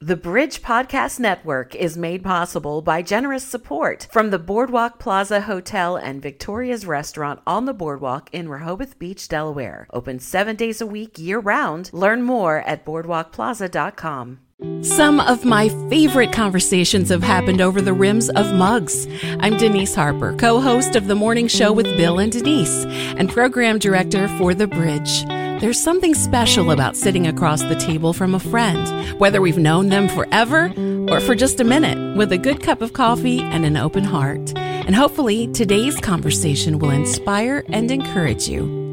The Bridge Podcast Network is made possible by generous support from the Boardwalk Plaza Hotel and Victoria's Restaurant on the Boardwalk in Rehoboth Beach, Delaware. Open seven days a week, year round. Learn more at boardwalkplaza.com. Some of my favorite conversations have happened over the rims of mugs. I'm Denise Harper, co host of The Morning Show with Bill and Denise, and program director for The Bridge. There's something special about sitting across the table from a friend, whether we've known them forever or for just a minute, with a good cup of coffee and an open heart. And hopefully, today's conversation will inspire and encourage you.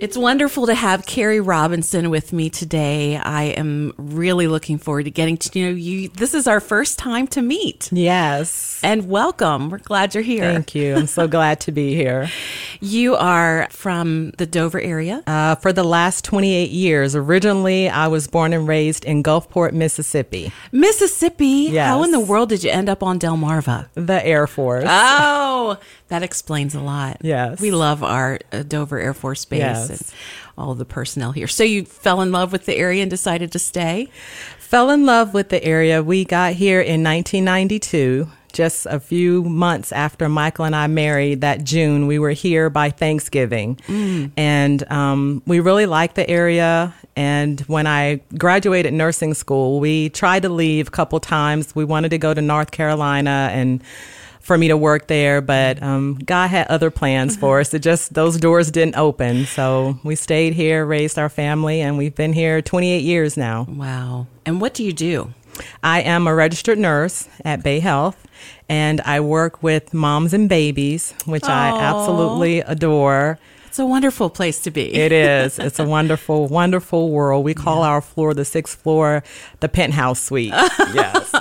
It's wonderful to have Carrie Robinson with me today. I am really looking forward to getting to know you. This is our first time to meet. Yes. And welcome. We're glad you're here. Thank you. I'm so glad to be here. You are from the Dover area? Uh, for the last 28 years. Originally, I was born and raised in Gulfport, Mississippi. Mississippi? Yes. How in the world did you end up on Delmarva? The Air Force. Oh, that explains a lot. Yes. We love our uh, Dover Air Force Base Yes. And all the personnel here. So you fell in love with the area and decided to stay? Fell in love with the area. We got here in 1992. Just a few months after Michael and I married that June, we were here by Thanksgiving. And um, we really liked the area. And when I graduated nursing school, we tried to leave a couple times. We wanted to go to North Carolina and for me to work there, but um, God had other plans for us. It just, those doors didn't open. So we stayed here, raised our family, and we've been here 28 years now. Wow. And what do you do? I am a registered nurse at Bayhealth, and I work with moms and babies, which I absolutely adore. It's a wonderful place to be. It is. It's a wonderful, wonderful world. We call our floor, the sixth floor, the penthouse suite. yes.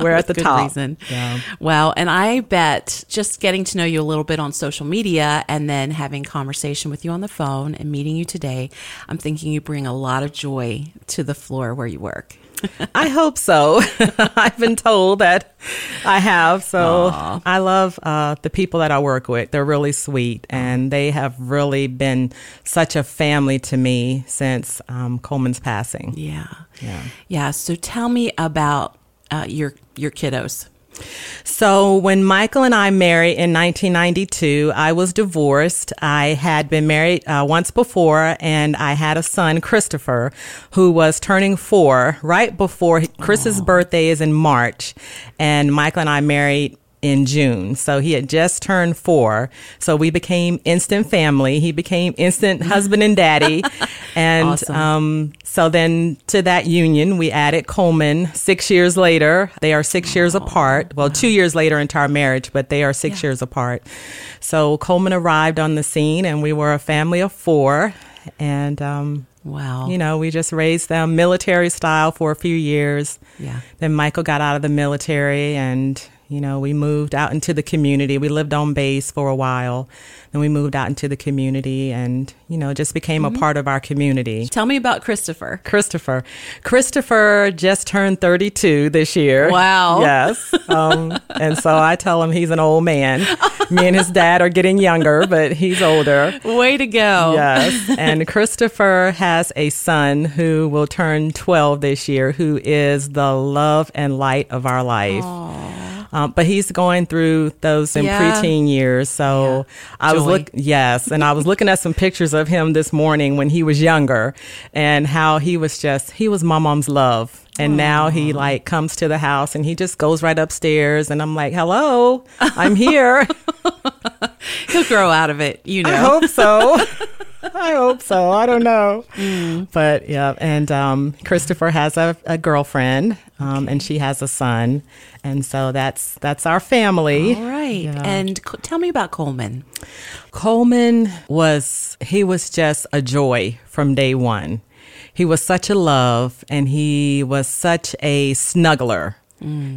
We're at the Good top. reason. Yeah. Wow. And I bet just getting to know you a little bit on social media and then having conversation with you on the phone and meeting you today, I'm thinking you bring a lot of joy to the floor where you work. I hope so. I've been told that I have. So Aw. I love uh, the people that I work with. They're really sweet, and they have really been such a family to me since um, Coleman's passing. Yeah. Yeah. Yeah. So tell me about uh, your your kiddos. So when Michael and I married in 1992, I was divorced. I had been married uh, once before, and I had a son, Christopher, who was turning four right before Chris's birthday is in March, and Michael and I married in June. So he had just turned four. So we became instant family. He became instant husband and daddy. And Awesome. um, so then to that union, we added Coleman six years later. They are six years apart. Well, two years later into our marriage, but they are six Yeah. years apart. So Coleman arrived on the scene, and we were a family of four. And, um, Wow. you know, we just raised them military style for a few years. Yeah. Then Michael got out of the military and, you know, we moved out into the community. We lived on base for a while. Then we moved out into the community and, you know, just became Mm-hmm. a part of our community. Tell me about Christopher. Christopher. Christopher just turned 32 this year. Wow. Yes. Um, and so I tell him he's an old man. Me and his dad are getting younger, but he's older. Way to go. Yes. And Christopher has a son who will turn 12 this year, who is the love and light of our life. Um, but he's going through those in Yeah. preteen years. So I was look yes, and I was looking at some pictures of him this morning when he was younger, and how he was just he was my mom's love. And now he like comes to the house and he just goes right upstairs, and I'm like, "Hello, I'm here." He'll grow out of it, you know. I hope so. I hope so. I don't know. But yeah, and um, Christopher has a, a girlfriend, um, and she has a son, and so that's that's our family. All right. Yeah. And co- tell me about Coleman. Coleman was he was just a joy from day one. He was such a love, and he was such a snuggler.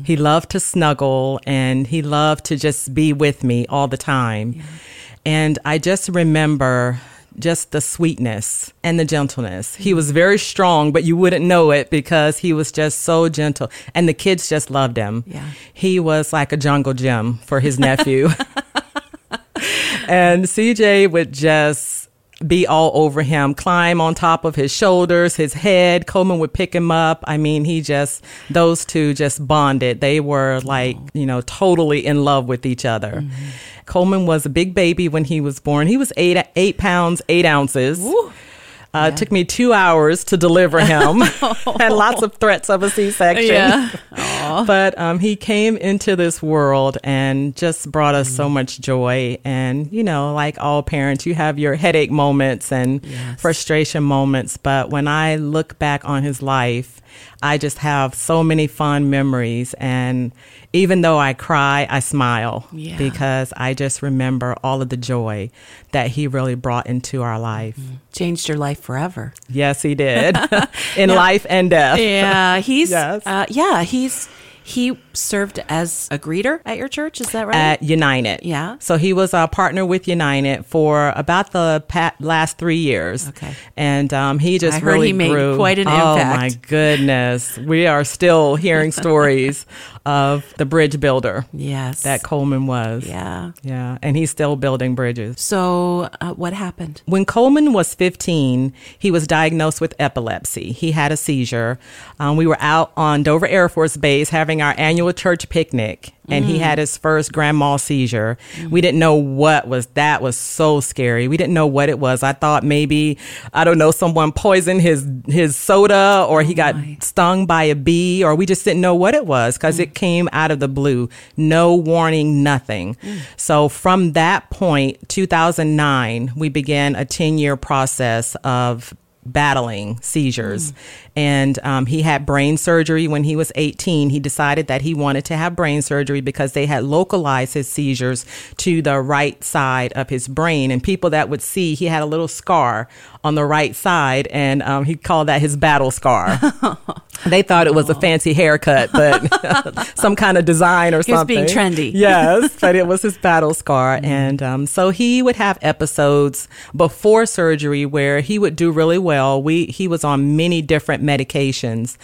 He loved to snuggle, and he loved to just be with me all the time. And I just remember just the sweetness and the gentleness. He was very strong, but you wouldn't know it because he was just so gentle. And the kids just loved him. Yeah. He was like a jungle gym for his nephew. and CJ would just be all over him, climb on top of his shoulders, his head. Coleman would pick him up. I mean, he just, those two just bonded. They were like, you know, totally in love with each other. Mm-hmm. Coleman was a big baby when he was born. He was eight, eight pounds, eight ounces. Woo. Uh, yeah. It took me two hours to deliver him and lots of threats of a C section. Yeah. but um, he came into this world and just brought us mm. so much joy. And, you know, like all parents, you have your headache moments and yes. frustration moments. But when I look back on his life, I just have so many fond memories. And even though I cry, I smile yeah. because I just remember all of the joy that he really brought into our life. Mm-hmm. Changed your life forever. Yes, he did. In yeah. life and death. Yeah, he's yes. uh, yeah, he's he served as a greeter at your church. Is that right? At United. Yeah. So he was a partner with United for about the last three years. Okay. And um, he just really he grew. made quite an oh, impact. Oh my goodness, we are still hearing stories of the bridge builder. Yes. That Coleman was. Yeah. Yeah. And he's still building bridges. So, uh, what happened? When Coleman was 15, he was diagnosed with epilepsy. He had a seizure. Um, we were out on Dover Air Force Base having our annual church picnic and mm. he had his first grand mal seizure. Mm. We didn't know what was that was so scary. We didn't know what it was. I thought maybe I don't know someone poisoned his his soda or oh he got my. stung by a bee or we just didn't know what it was cuz mm. it came out of the blue. No warning, nothing. So from that point, 2009, we began a 10-year process of battling seizures. Mm. And um, he had brain surgery when he was 18. He decided that he wanted to have brain surgery because they had localized his seizures to the right side of his brain. And people that would see, he had a little scar on the right side, and um, he called that his battle scar. they thought it was a fancy haircut, but some kind of design or he something. being trendy. yes, but it was his battle scar. Mm. And um, so he would have episodes before surgery where he would do really well. We He was on many different medications,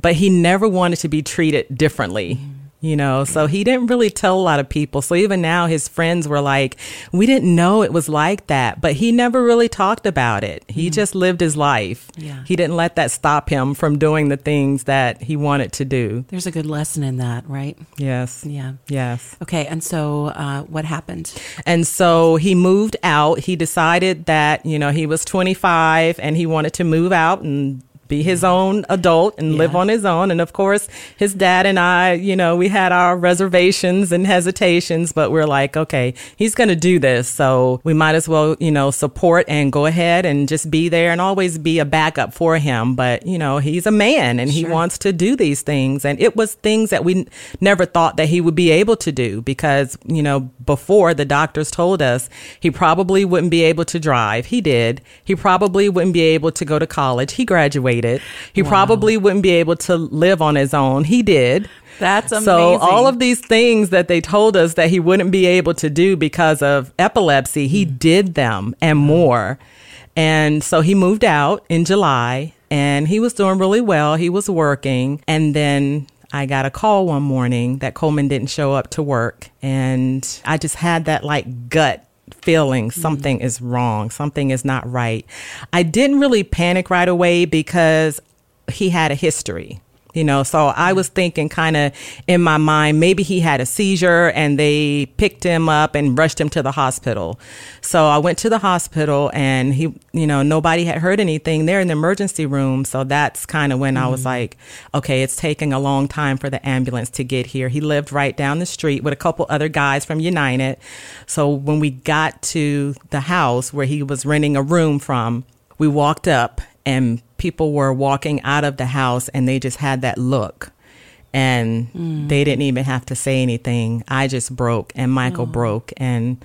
but he never wanted to be treated differently. Mm you know so he didn't really tell a lot of people. So even now his friends were like we didn't know it was like that but he never really talked about it. He mm. just lived his life. Yeah. he didn't let that stop him from doing the things that he wanted to do. There's a good lesson in that right? Yes. Yeah. Yes. Okay and so uh, what happened? And so he moved out. He decided that you know he was 25 and he wanted to move out and be his own adult and yeah. live on his own. And of course, his dad and I, you know, we had our reservations and hesitations, but we're like, okay, he's going to do this. So we might as well, you know, support and go ahead and just be there and always be a backup for him. But, you know, he's a man and sure. he wants to do these things. And it was things that we never thought that he would be able to do because, you know, before the doctors told us he probably wouldn't be able to drive. He did. He probably wouldn't be able to go to college. He graduated he wow. probably wouldn't be able to live on his own. He did. That's amazing. So all of these things that they told us that he wouldn't be able to do because of epilepsy, he mm. did them and more. And so he moved out in July and he was doing really well. He was working. And then I got a call one morning that Coleman didn't show up to work. And I just had that like gut feeling something mm-hmm. is wrong, something is not right. I didn't really panic right away because he had a history. You know, so I was thinking kind of in my mind, maybe he had a seizure and they picked him up and rushed him to the hospital. So I went to the hospital and he, you know, nobody had heard anything there in the emergency room. So that's kind of when mm-hmm. I was mm. like, okay, it's taking a long time for the ambulance to get here. He lived right down the street with a couple other guys from United. So when we got to the house where he was renting a room from, we walked up and people were walking out of the house and they just had that look and mm. they didn't even have to say anything. I just broke and Michael oh. broke and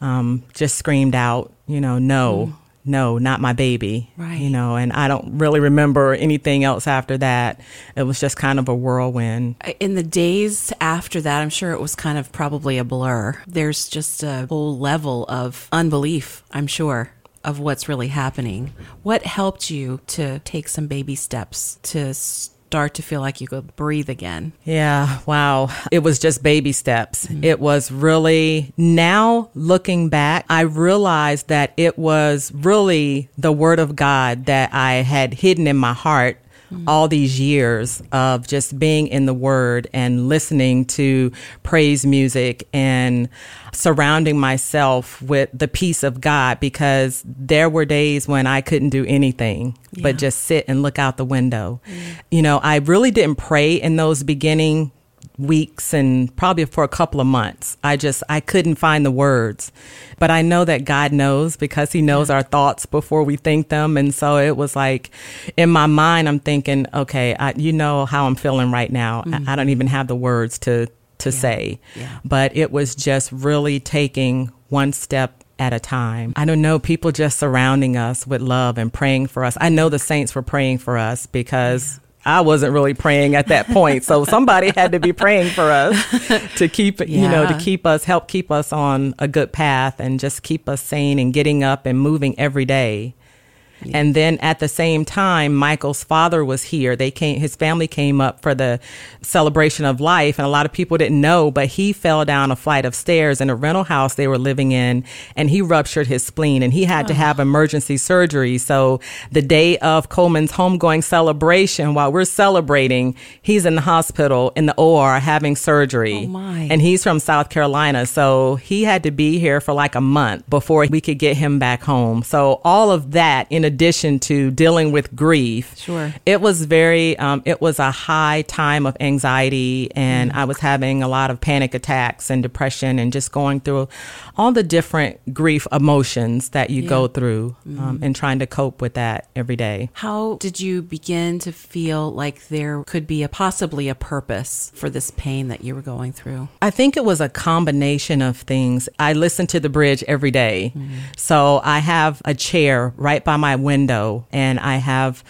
um, just screamed out, you know, no, mm. no, not my baby. Right. You know, and I don't really remember anything else after that. It was just kind of a whirlwind. In the days after that, I'm sure it was kind of probably a blur. There's just a whole level of unbelief, I'm sure of what's really happening. What helped you to take some baby steps to start to feel like you could breathe again? Yeah, wow. It was just baby steps. Mm-hmm. It was really, now looking back, I realized that it was really the Word of God that I had hidden in my heart all these years of just being in the Word and listening to praise music and surrounding myself with the peace of God because there were days when I couldn't do anything yeah. but just sit and look out the window. Mm. You know, I really didn't pray in those beginning weeks and probably for a couple of months. I just I couldn't find the words. But I know that God knows because he knows our thoughts before we think them and so it was like in my mind I'm thinking, okay, I, you know how I'm feeling right now. Mm-hmm. I, I, don't even have the words to to yeah. say. Yeah. But it was just really taking one step at a time. I don't know, people just surrounding us with love and praying for us. I know the saints were praying for us because I wasn't really praying at that point. So somebody had to be praying for us to keep, yeah. you know, to keep us, help keep us on a good path and just keep us sane and getting up and moving every day. And then at the same time, Michael's father was here. They came, his family came up for the celebration of life. And a lot of people didn't know, but he fell down a flight of stairs in a rental house they were living in and he ruptured his spleen and he had oh. to have emergency surgery. So the day of Coleman's homegoing celebration, while we're celebrating, he's in the hospital in the OR having surgery. Oh my. And he's from South Carolina. So he had to be here for like a month before we could get him back home. So all of that in addition to dealing with grief, sure, it was very, um, it was a high time of anxiety, and mm. I was having a lot of panic attacks and depression, and just going through all the different grief emotions that you yeah. go through, mm. um, and trying to cope with that every day. How did you begin to feel like there could be a possibly a purpose for this pain that you were going through? I think it was a combination of things. I listen to the bridge every day. Mm. So I have a chair right by my window and I have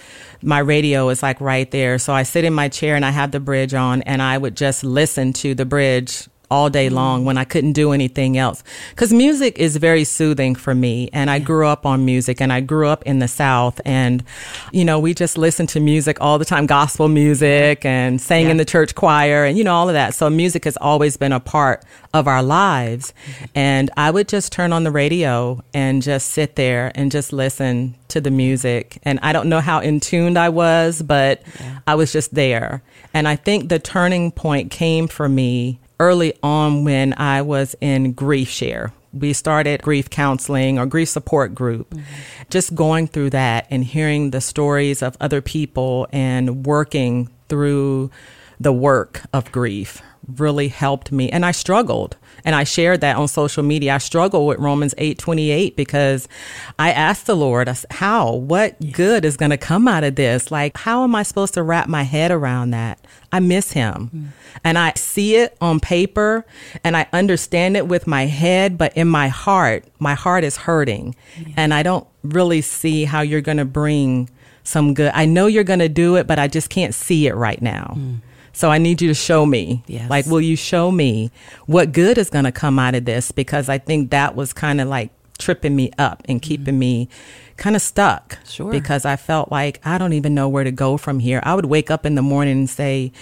my radio is like right there. So I sit in my chair and I have the bridge on and I would just listen to the bridge all day long when I couldn't do anything else. Cause music is very soothing for me. And I grew up on music and I grew up in the South. And, you know, we just listened to music all the time, gospel music and sang yeah. in the church choir and, you know, all of that. So music has always been a part of our lives. Mm-hmm. And I would just turn on the radio and just sit there and just listen to the music. And I don't know how in tuned I was, but yeah. I was just there. And I think the turning point came for me early on when I was in GriefShare. We started grief counseling or grief support group. Mm-hmm. Just going through that and hearing the stories of other people and working through the work of grief really helped me. And I struggled. And I shared that on social media. I struggle with Romans 8 28 because I asked the Lord, how? What yeah. good is going to come out of this? Like, how am I supposed to wrap my head around that? I miss him. Mm. And I see it on paper and I understand it with my head, but in my heart, my heart is hurting. Yeah. And I don't really see how you're going to bring some good. I know you're going to do it, but I just can't see it right now. Mm. So I need you to show me. Yes. Like, will you show me what good is going to come out of this? Because I think that was kind of like tripping me up and keeping mm-hmm. me kind of stuck. Sure. Because I felt like I don't even know where to go from here. I would wake up in the morning and say,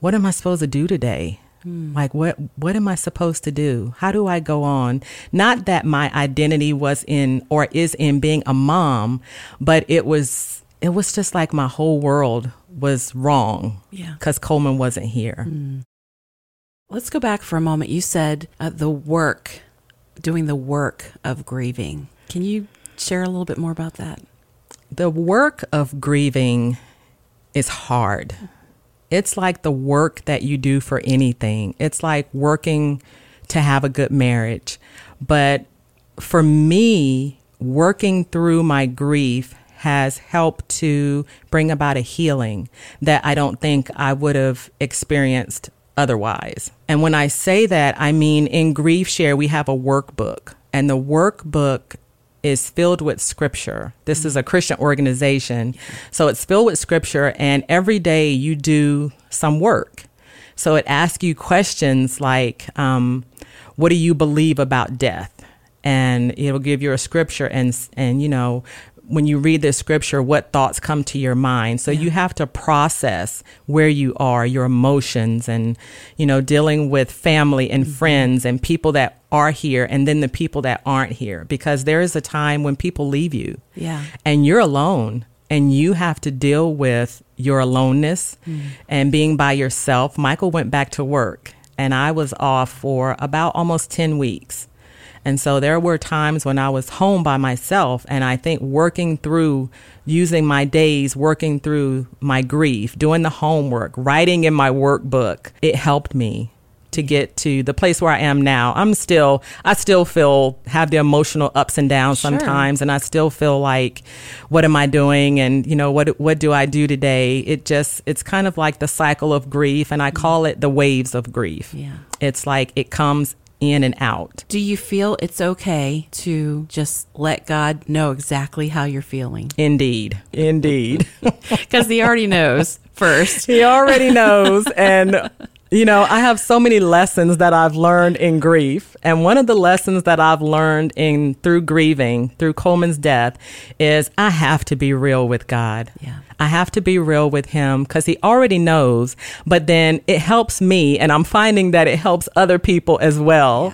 what am I supposed to do today? Mm. Like what what am I supposed to do? How do I go on? Not that my identity was in or is in being a mom, but it was it was just like my whole world was wrong. Yeah. Because Coleman wasn't here. Mm. Let's go back for a moment. You said uh, the work, doing the work of grieving. Can you share a little bit more about that? The work of grieving is hard. It's like the work that you do for anything. It's like working to have a good marriage. But for me, working through my grief has helped to bring about a healing that I don't think I would have experienced otherwise. And when I say that, I mean in GriefShare, we have a workbook, and the workbook is filled with scripture. This is a Christian organization. So it's filled with scripture, and every day you do some work. So it asks you questions like, um, What do you believe about death? And it'll give you a scripture and, and, you know, when you read this scripture, what thoughts come to your mind. So you have to process where you are, your emotions, and, you know, dealing with family and mm-hmm. friends and people that are here and then the people that aren't here. Because there is a time when people leave you Yeah. and you're alone and you have to deal with your aloneness mm. and being by yourself. Michael went back to work and I was off for about almost 10 weeks. And so there were times when I was home by myself and I think working through using my days working through my grief, doing the homework, writing in my workbook, it helped me to get to the place where I am now. I'm still, I still feel, have the emotional ups and downs Sure. sometimes. And I still feel like, what am I doing? And, you know, what, what do I do today? It just, it's kind of like the cycle of grief. And I mm. call it the waves of grief. Yeah. It's like it comes in and out. Do you feel it's okay to just let God know exactly how you're feeling? Indeed. Indeed. Because He already knows first. he already knows. And, you know, I have so many lessons that I've learned in grief. And one of the lessons that I've learned in through grieving, through Coleman's death, is I have to be real with God. Yeah. I have to be real with him because he already knows, but then it helps me, and I'm finding that it helps other people as well.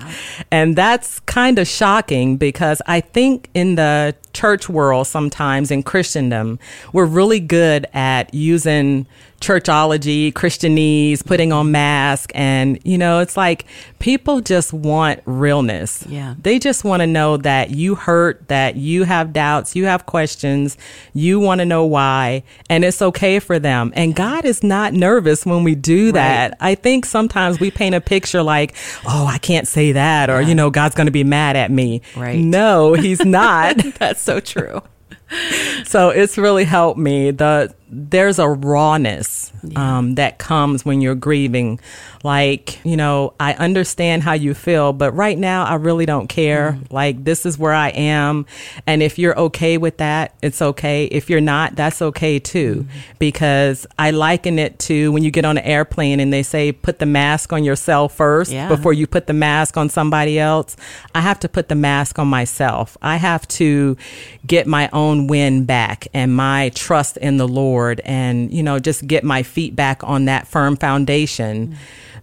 And that's kind of shocking because I think in the church world, sometimes in Christendom, we're really good at using churchology, Christianese, putting on masks. And, you know, it's like people just want realness. Yeah. They just want to know that you hurt, that you have doubts, you have questions, you want to know why, and it's okay for them. And God is not nervous when we do that. I think sometimes we paint a picture like, oh, I can't say that, or, you know, God's going to be mad at me. Right. No, he's not. That's so true. so it's really helped me. The there's a rawness um, that comes when you're grieving. Like you know, I understand how you feel, but right now I really don't care. Like this is where I am, and if you're okay with that, it's okay. If you're not, that's okay too. Because I liken it to when you get on an airplane and they say put the mask on yourself first Yeah. before you put the mask on somebody else. I have to put the mask on myself. I have to get my own wind back and my trust in the Lord and, you know, just get my feet back on that firm foundation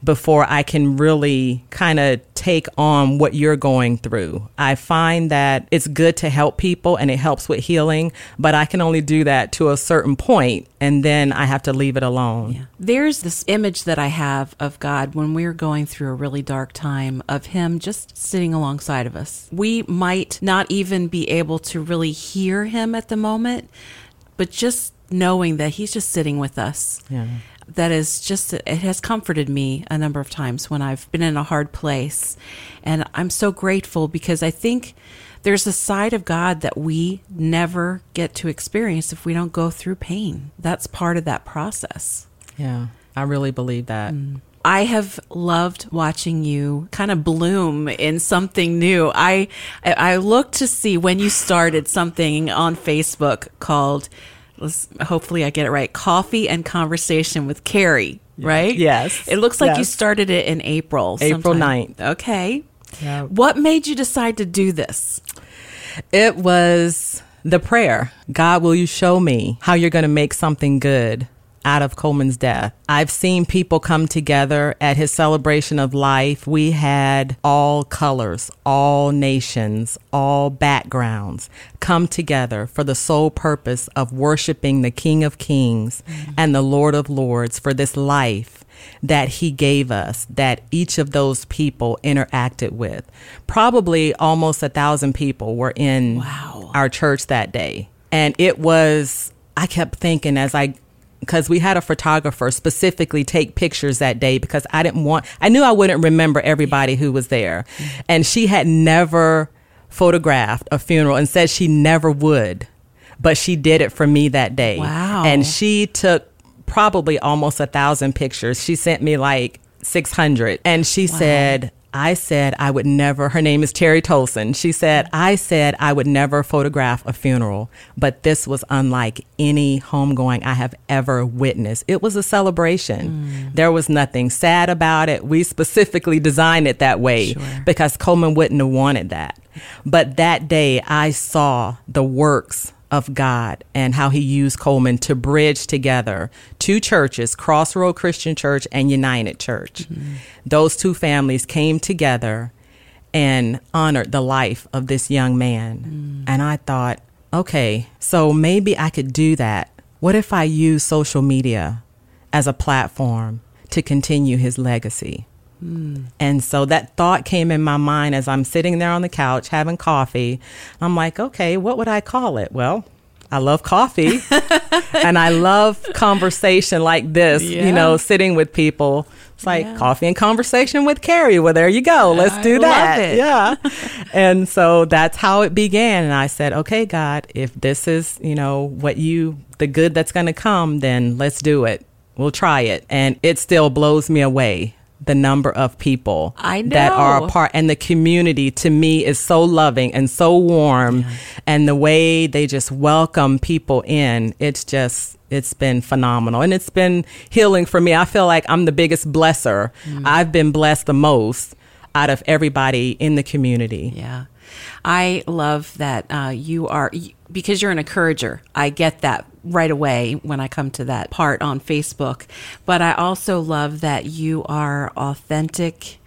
before I can really kind of take on what you're going through. I find that it's good to help people and it helps with healing, but I can only do that to a certain point and then I have to leave it alone. There's this image that I have of God when we're going through a really dark time of Him just sitting alongside of us. We might not even be able to really hear Him at the moment, but just knowing that He's just sitting with us. Yeah. That is just, it has comforted me a number of times when I've been in a hard place. And I'm so grateful because I think there's a side of God that we never get to experience if we don't go through pain. That's part of that process. Yeah. I really believe that. Mm. I have loved watching you kind of bloom in something new. I I I looked to see when you started something on Facebook called let's hopefully I get it right. Coffee and conversation with Carrie, right? Yes. It looks like you started it in April. April sometime. 9th. Okay. Yeah. What made you decide to do this? It was the prayer God, will you show me how you're going to make something good out of Coleman's death? I've seen people come together at his celebration of life. We had all colors, all nations, all backgrounds come together for the sole purpose of worshiping the King of Kings mm-hmm. and the Lord of Lords for this life that he gave us that each of those people interacted with. Probably almost a thousand people were in Wow. our church that day. And it was, I kept thinking as I, because we had a photographer specifically take pictures that day because I didn't want, I knew I wouldn't remember everybody who was there. And she had never photographed a funeral and said she never would, but she did it for me that day. Wow. And she took probably almost a thousand pictures. She sent me like 600. And she said, I said I would never, her name is Terry Tolson. She said, mm-hmm. I said I would never photograph a funeral, but this was unlike any homegoing I have ever witnessed. It was a celebration. Mm. There was nothing sad about it. We specifically designed it that way Sure. because Coleman wouldn't have wanted that. But that day I saw the works of God and how he used Coleman to bridge together two churches, Crossroad Christian Church and United Church. Mm-hmm. Those two families came together and honored the life of this young man. Mm. And I thought, okay, so maybe I could do that. What if I use social media as a platform to continue his legacy? Mm. And so that thought came in my mind as I'm sitting there on the couch having coffee. I'm like, okay, what would I call it? Well, I love coffee and I love conversation like this, yeah. you know, sitting with people. It's like yeah. coffee and conversation with Carrie. Well, there you go. Let's do I that. Yeah. and so that's how it began. And I said, okay, God, if this is, you know, what you, the good that's going to come, then let's do it. We'll try it. And it still blows me away the number of people that are a part and the community to me is so loving and so warm. Yeah. and the way they just welcome people in it's just it's been phenomenal. And it's been healing for me. I feel like i'm the biggest blesser mm. i've been blessed the most out of everybody in the community. Yeah. I love that uh, you are because you're an encourager. I get that right away when I come to that part on Facebook. But I also love that you are authentic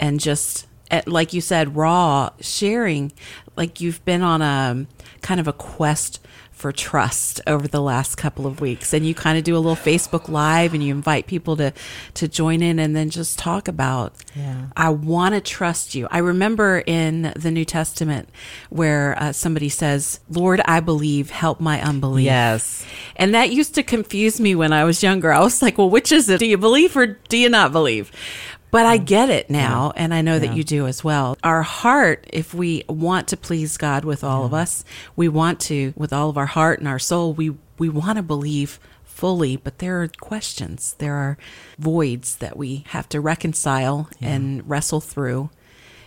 and just eh, like you said, raw sharing. Like you've been on a kind of a quest for trust over the last couple of weeks. And you kind of do a little facebook live and you invite people to to join in and then just talk about yeah. i want to trust you. I remember in the new testament where uh, somebody says lord i believe. Help my unbelief. Yes. And that used to confuse me when i was younger. I was like well which is it? Do you believe or do you not believe but I get it now, yeah. and I know yeah. that you do as well. Our heart, if we want to please God with all yeah. of us, we want to, with all of our heart and our soul, we, we want to believe fully, but there are questions, there are voids that we have to reconcile and wrestle through.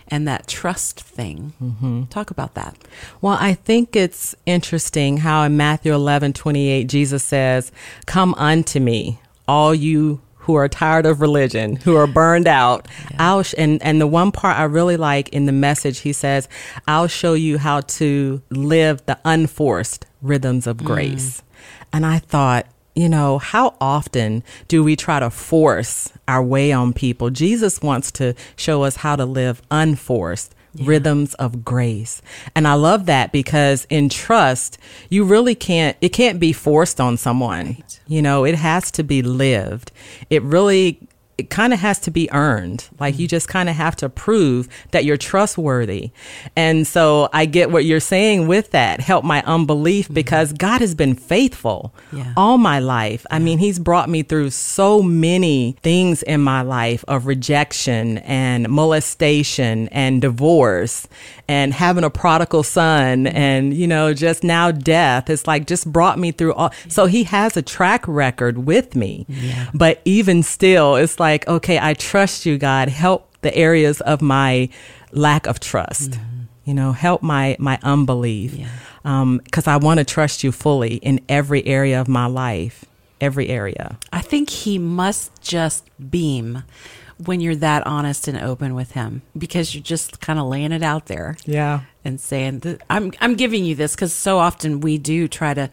And that trust thing. Mm-hmm. Talk about that. Well, I think it's interesting how in Matthew 11 28, Jesus says, Come unto me, all you who are tired of religion, who are burned out. Yeah. I'll sh- and and the one part I really like in the message, he says, "I'll show you how to live the unforced rhythms of mm. grace." Mm. And I thought, you know, how often do we try to force our way on people? Jesus wants to show us how to live unforced yeah. rhythms of grace. And I love that because in trust, you really can't, it can't be forced on someone. Right. You know, it has to be lived. It really it kind of has to be earned. Like mm-hmm. you just kind of have to prove that you're trustworthy. And so I get what you're saying with that. Help my unbelief mm-hmm. because God has been faithful yeah. all my life. Yeah. I mean, He's brought me through so many things in my life of rejection and molestation and divorce and having a prodigal son mm-hmm. and, you know, just now death. It's like just brought me through all. So He has a track record with me. Yeah. But even still, it's like, like, okay, I trust you, God. Help the areas of my lack of trust. Mm-hmm. You know, help my my unbelief, because um, I want to trust you fully in every area of my life, every area. I think He must just beam when you're that honest and open with him because you're just kind of laying it out there. Yeah. And saying I'm I'm giving you this cuz so often we do try to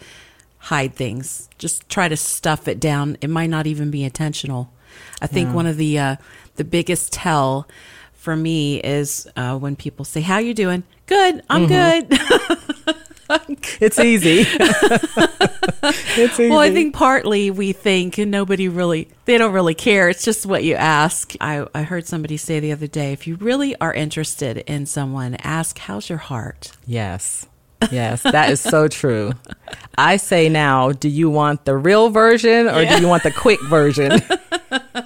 hide things. Just try to stuff it down. It might not even be intentional. I think yeah. one of the uh, the biggest tell for me is uh, when people say, "How you doing?" Good. I'm mm-hmm. good. it's easy. it's easy. Well, I think partly we think nobody really, they don't really care. It's just what you ask. I, I heard somebody say the other day if you really are interested in someone, ask, How's your heart? Yes. Yes, that is so true. I say now, do you want the real version or yeah. do you want the quick version?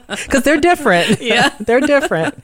Because they're different. Yeah. they're different.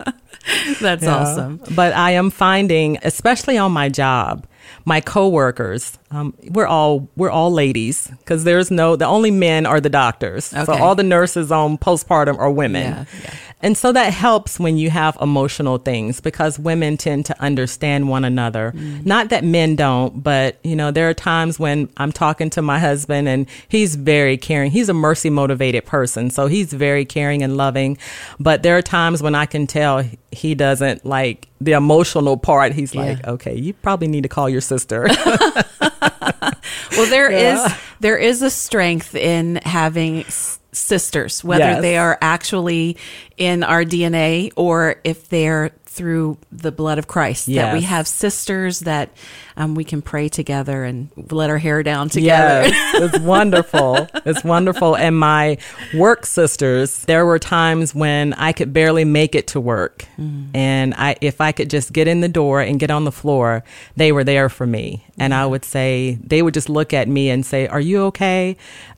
That's yeah. awesome. But I am finding, especially on my job, my coworkers, um, we're all we're all ladies because there's no the only men are the doctors. Okay. So all the nurses on postpartum are women. Yeah, yeah. And so that helps when you have emotional things because women tend to understand one another. Mm. Not that men don't, but you know, there are times when I'm talking to my husband and he's very caring. He's a mercy motivated person. So he's very caring and loving. But there are times when I can tell he doesn't like the emotional part. He's yeah. like, okay, you probably need to call your sister. Well, there Yeah. is there is a strength in having s- sisters, whether Yes. they are actually in our DNA or if they're through the blood of Christ. That we have sisters that um, we can pray together and let our hair down together. Yes, it's wonderful. It's wonderful. And my work sisters, there were times when I could barely make it to work. Mm. And I if I could just get in the door and get on the floor, they were there for me. And I mm. would say they would just look at me and say, "Are you okay?"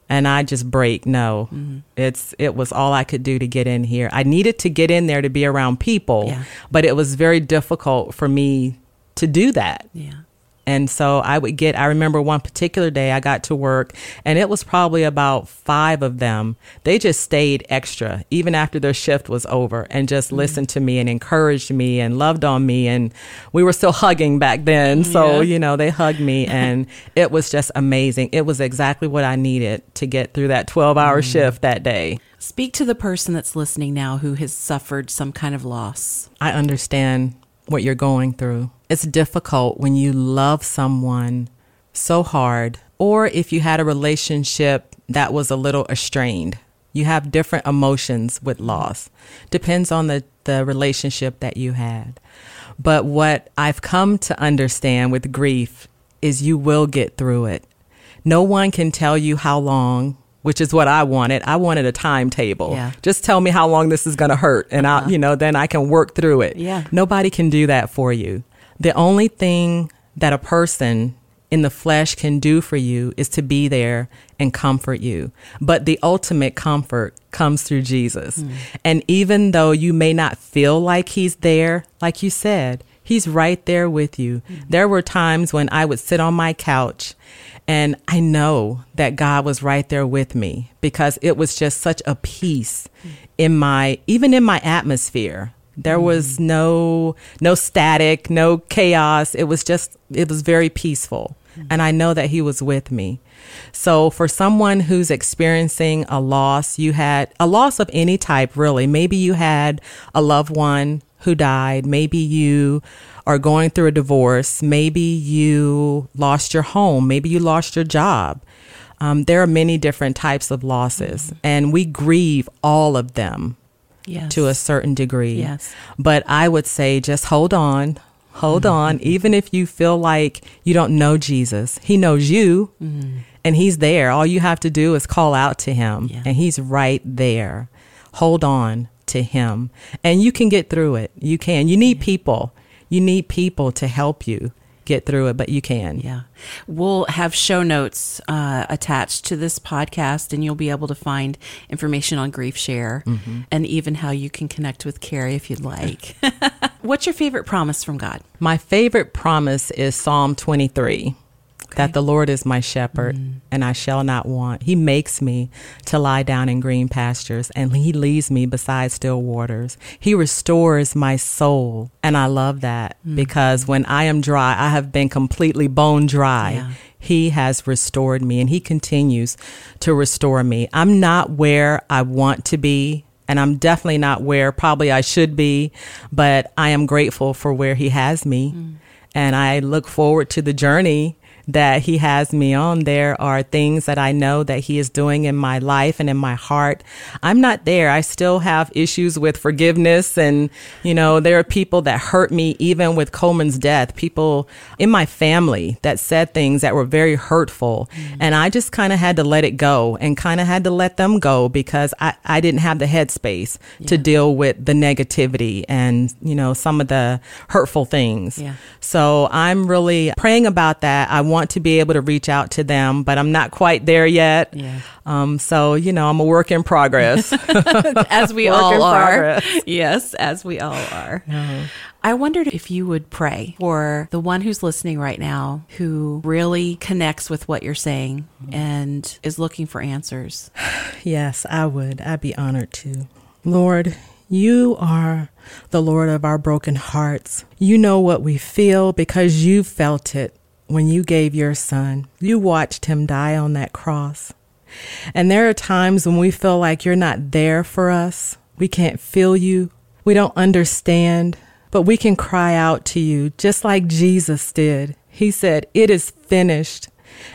And I just break, no. Mm. It's it was all I could do to get in here. I needed to get in there to be around people, Yeah. but it was very difficult for me to do that. yeah. And so I would get, I remember one particular day I got to work and it was probably about five of them. They just stayed extra even after their shift was over and just mm-hmm. listened to me and encouraged me and loved on me. And we were still hugging back then. So, Yeah. you know, they hugged me and it was just amazing. It was exactly what I needed to get through that 12 hour mm-hmm. shift that day. Speak to the person that's listening now who has suffered some kind of loss. I understand what you're going through. It's difficult when you love someone so hard, or if you had a relationship that was a little estranged. You have different emotions with loss. Depends on the, the relationship that you had. But what I've come to understand with grief is you will get through it. No one can tell you how long, which is what I wanted. I wanted a timetable. Yeah. Just tell me how long this is going to hurt and I, uh-huh. you know, then I can work through it. Yeah. Nobody can do that for you. The only thing that a person in the flesh can do for you is to be there and comfort you. But the ultimate comfort comes through Jesus. Mm. And even though you may not feel like he's there, like you said, he's right there with you. Mm. There were times when I would sit on my couch and I know that God was right there with me because it was just such a peace mm. in my, even in my atmosphere. There was mm. no no static, no chaos. It was just it was very peaceful. Mm. And I know that he was with me. So for someone who's experiencing a loss, you had a loss of any type really. Maybe you had a loved one who died, maybe you are going through a divorce, maybe you lost your home, maybe you lost your job. Um, there are many different types of losses, mm-hmm. and we grieve all of them Yes. to a certain degree. Yes. But I would say just hold on. Hold mm-hmm. on. Even if you feel like you don't know Jesus, He knows you mm-hmm. and He's there. All you have to do is call out to Him Yeah. and He's right there. Hold on to Him and you can get through it. You can. You need people. You need people to help you get through it, but you can. Yeah. We'll have show notes uh, attached to this podcast, and you'll be able to find information on GriefShare and even how you can connect with Carrie if you'd like. What's your favorite promise from God? My favorite promise is Psalm 23 that the Lord is my shepherd mm. and I shall not want. He makes me to lie down in green pastures and he leads me beside still waters. He restores my soul. And I love that mm-hmm. because when I am dry, I have been completely bone dry. Yeah. He has restored me and he continues to restore me. I'm not where I want to be and I'm definitely not where probably I should be, but I am grateful for where he has me. Mm. And I look forward to the journey that he has me on. There are things that I know that he is doing in my life and in my heart. I'm not there. I still have issues with forgiveness. And, you know, there are people that hurt me even with Coleman's death, people in my family that said things that were very hurtful. Mm. And I just kind of had to let it go and kind of had to let them go because I, I didn't have the headspace to deal with the negativity and, you know, some of the hurtful things. Yeah. So I'm really praying about that. I want to be able to reach out to them, but I'm not quite there yet. Yeah. Um, so, you know, I'm a work in progress. As we all are. progress. Yes, as we all are. I wondered if you would pray for the one who's listening right now who really connects with what you're saying and is looking for answers. yes, I would. I'd be honored to. Lord, you are the Lord of our broken hearts. You know what we feel because you felt it when you gave your son. You watched him die on that cross. And there are times when we feel like you're not there for us. We can't feel you. We don't understand, but we can cry out to you just like Jesus did. He said, It is finished.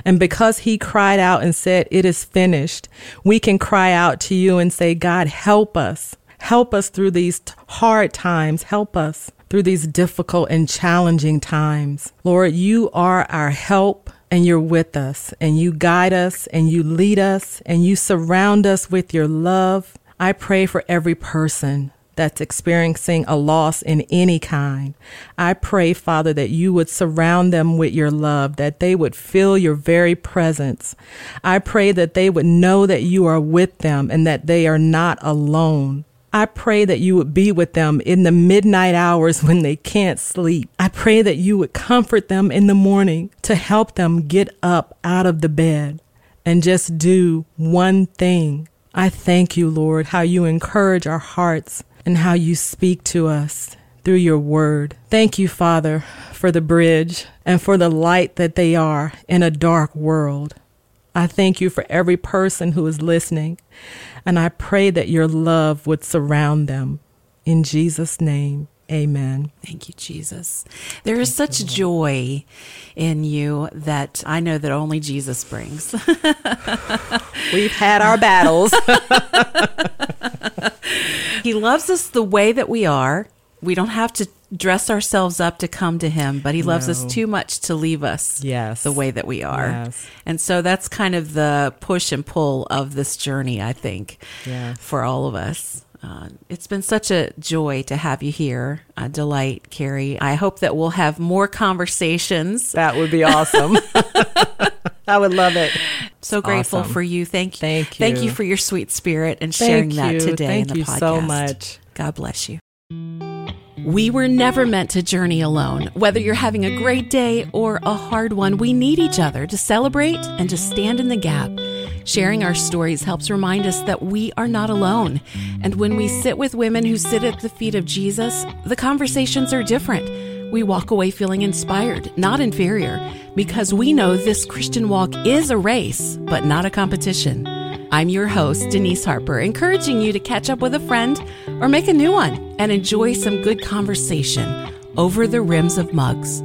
And because he cried out and said, It is finished, we can cry out to you and say, God, help us. Help us through these hard times. Help us through these difficult and challenging times. Lord, you are our help and you're with us and you guide us and you lead us and you surround us with your love. I pray for every person that's experiencing a loss in any kind. I pray, Father, that you would surround them with your love, that they would feel your very presence. I pray that they would know that you are with them and that they are not alone. I pray that you would be with them in the midnight hours when they can't sleep. I pray that you would comfort them in the morning to help them get up out of the bed and just do one thing. I thank you, Lord, how you encourage our hearts and how you speak to us through your word. Thank you, Father, for the bridge and for the light that they are in a dark world. I thank you for every person who is listening, and I pray that your love would surround them. In Jesus' name, amen. Thank you, Jesus. There is such joy in you that I know that only Jesus brings. We've had our battles. he loves us the way that we are. We don't have to dress ourselves up to come to him, but he loves no. us too much to leave us yes. the way that we are. Yes. And so that's kind of the push and pull of this journey, I think, yes. for all of us. Uh, it's been such a joy to have you here. A delight, Carrie. I hope that we'll have more conversations. That would be awesome. I would love it. So grateful awesome. for you. Thank you. Thank you. Thank you for your sweet spirit and sharing Thank that today Thank in the you podcast. so much. God bless you. We were never meant to journey alone. Whether you're having a great day or a hard one, we need each other to celebrate and to stand in the gap. Sharing our stories helps remind us that we are not alone. And when we sit with women who sit at the feet of Jesus, the conversations are different. We walk away feeling inspired, not inferior, because we know this Christian walk is a race, but not a competition. I'm your host, Denise Harper, encouraging you to catch up with a friend or make a new one and enjoy some good conversation over the rims of mugs.